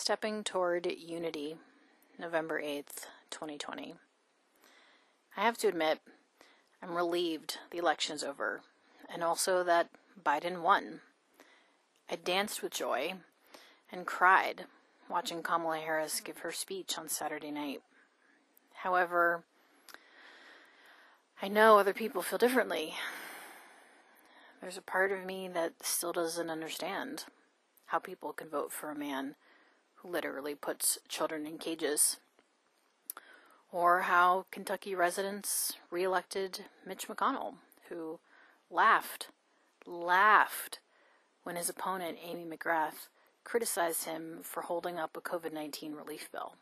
Stepping Toward Unity, November 8th, 2020. I have to admit, I'm relieved the election is over, and also that Biden won. I danced with joy and cried watching Kamala Harris give her speech on Saturday night. However, I know other people feel differently. There's a part of me that still doesn't understand how people can vote for a man literally puts children in cages, or how Kentucky residents reelected Mitch McConnell, who laughed, laughed when his opponent, Amy McGrath, criticized him for holding up a COVID 19 relief bill.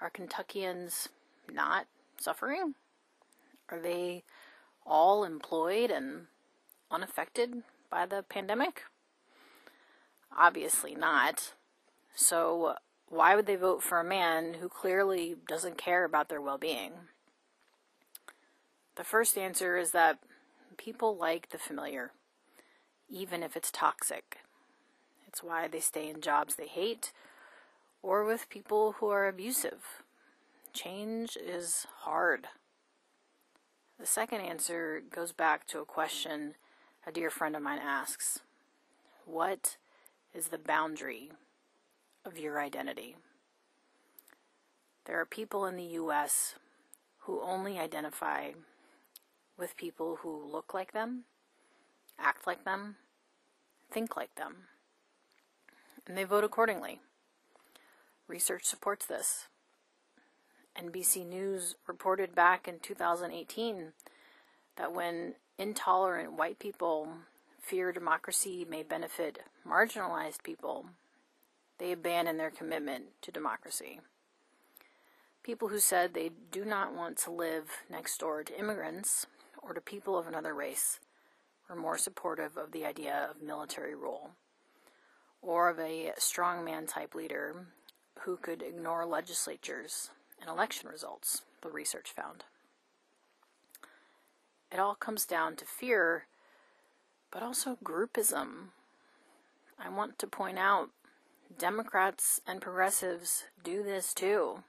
Are Kentuckians not suffering? Are they all employed and unaffected by the pandemic? Obviously not. So, why would they vote for a man who clearly doesn't care about their well being? The first answer is that people like the familiar, even if it's toxic. It's why they stay in jobs they hate or with people who are abusive. Change is hard. The second answer goes back to a question a dear friend of mine asks What is the boundary of your identity? There are people in the U.S. who only identify with people who look like them, act like them, think like them and they vote accordingly. Research supports this. NBC News reported back in 2018 that when intolerant white people fear democracy may benefit marginalized people, they abandon their commitment to democracy. People who said they do not want to live next door to immigrants or to people of another race were more supportive of the idea of military rule or of a strongman type leader who could ignore legislatures and election results, the research found. It all comes down to fear, but also groupism. I want to point out Democrats and progressives do this too.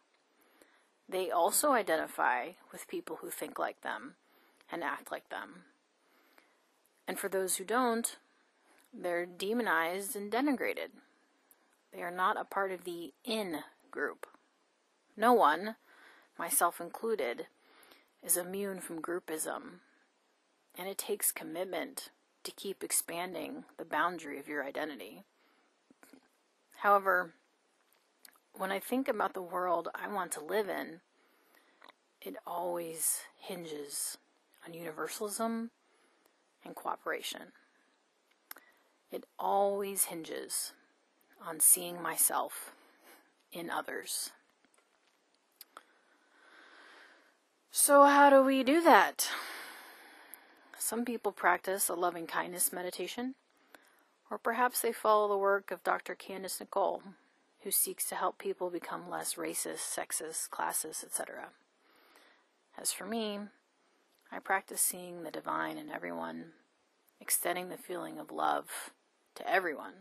They also identify with people who think like them and act like them. And for those who don't, they're demonized and denigrated. They are not a part of the in group. No one, myself included, is immune from groupism, and it takes commitment to keep expanding the boundary of your identity. However, when I think about the world I want to live in, it always hinges on universalism and cooperation. It always hinges on seeing myself in others. So, how do we do that? Some people practice a loving kindness meditation, or perhaps they follow the work of Dr. Candace Nicole, who seeks to help people become less racist, sexist, classist, etc. As for me, I practice seeing the divine in everyone, extending the feeling of love to everyone.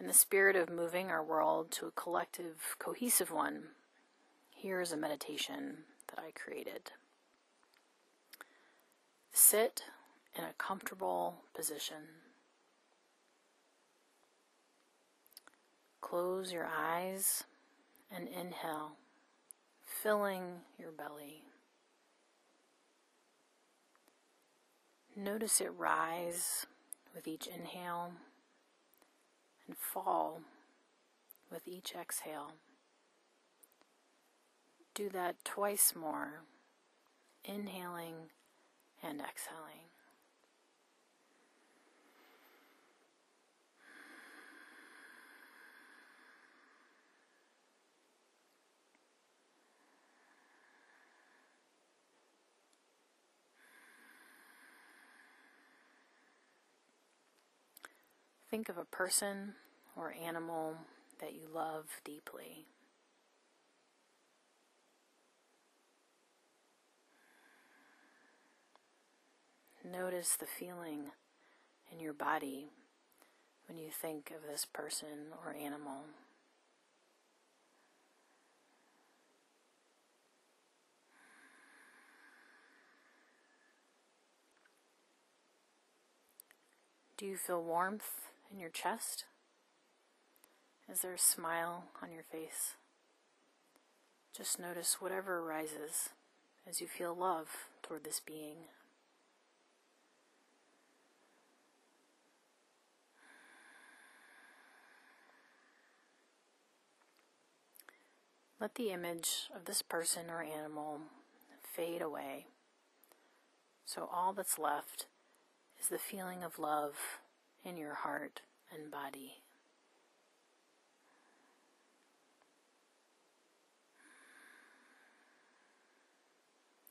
In the spirit of moving our world to a collective, cohesive one, here is a meditation that I created. Sit in a comfortable position. Close your eyes and inhale, filling your belly. Notice it rise with each inhale and fall with each exhale. Do that twice more, inhaling and exhaling. Think of a person or animal that you love deeply. Notice the feeling in your body when you think of this person or animal. Do you feel warmth in your chest? Is there a smile on your face? Just notice whatever arises as you feel love toward this being. Let the image of this person or animal fade away. So all that's left is the feeling of love in your heart and body.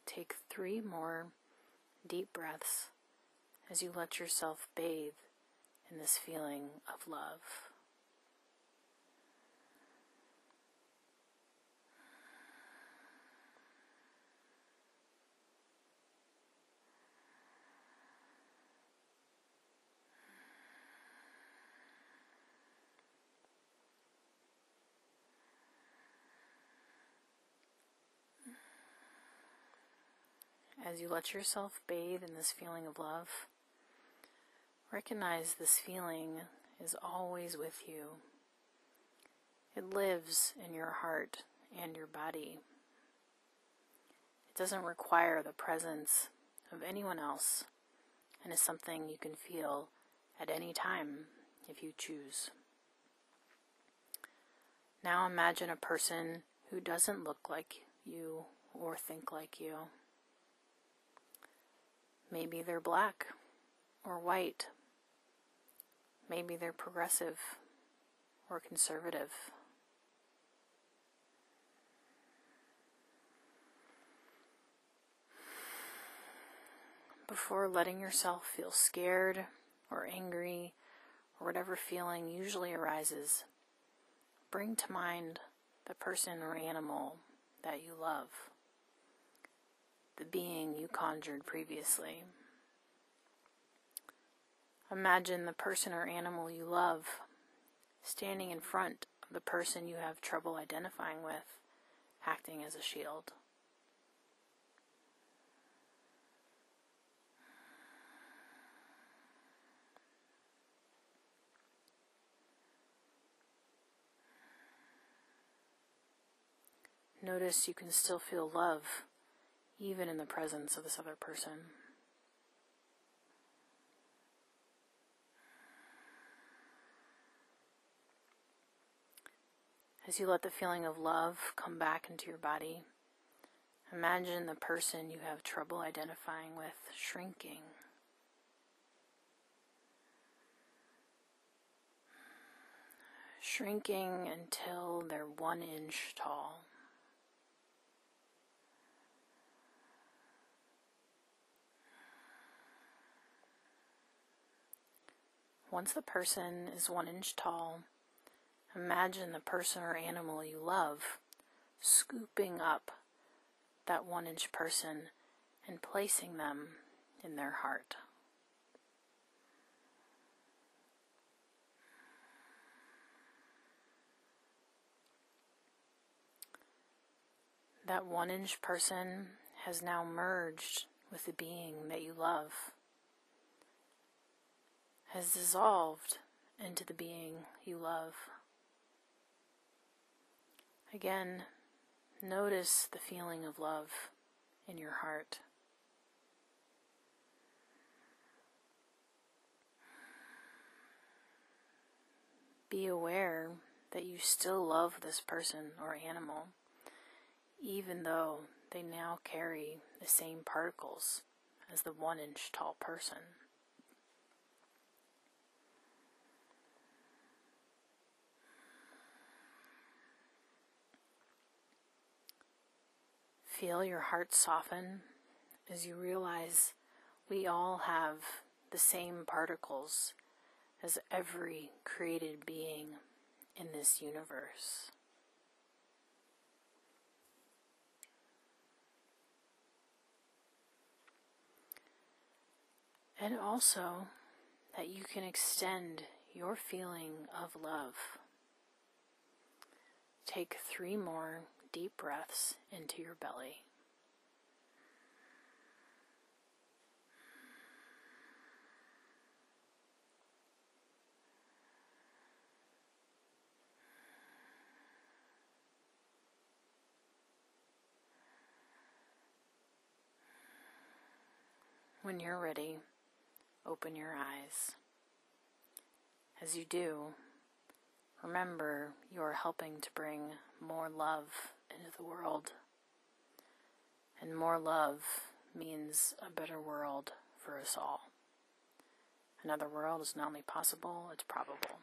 Take three more deep breaths as you let yourself bathe in this feeling of love. As you let yourself bathe in this feeling of love, recognize this feeling is always with you. It lives in your heart and your body. It doesn't require the presence of anyone else and is something you can feel at any time if you choose. Now imagine a person who doesn't look like you or think like you. Maybe they're black or white. Maybe they're progressive or conservative. Before letting yourself feel scared or angry or whatever feeling usually arises, bring to mind the person or animal that you love the being you conjured previously. Imagine the person or animal you love standing in front of the person you have trouble identifying with, acting as a shield. Notice you can still feel love even in the presence of this other person. As you let the feeling of love come back into your body, imagine the person you have trouble identifying with shrinking. Shrinking until they're one inch tall. Once the person is one inch tall, imagine the person or animal you love scooping up that one inch person and placing them in their heart. That one inch person has now merged with the being that you love has dissolved into the being you love. Again, notice the feeling of love in your heart. Be aware that you still love this person or animal, even though they now carry the same particles as the one inch tall person. Feel your heart soften as you realize we all have the same particles as every created being in this universe. And also that you can extend your feeling of love. Take three more deep breaths into your belly. When you're ready, open your eyes. As you do, remember you're helping to bring more love into the world. And more love means a better world for us all. Another world is not only possible, it's probable.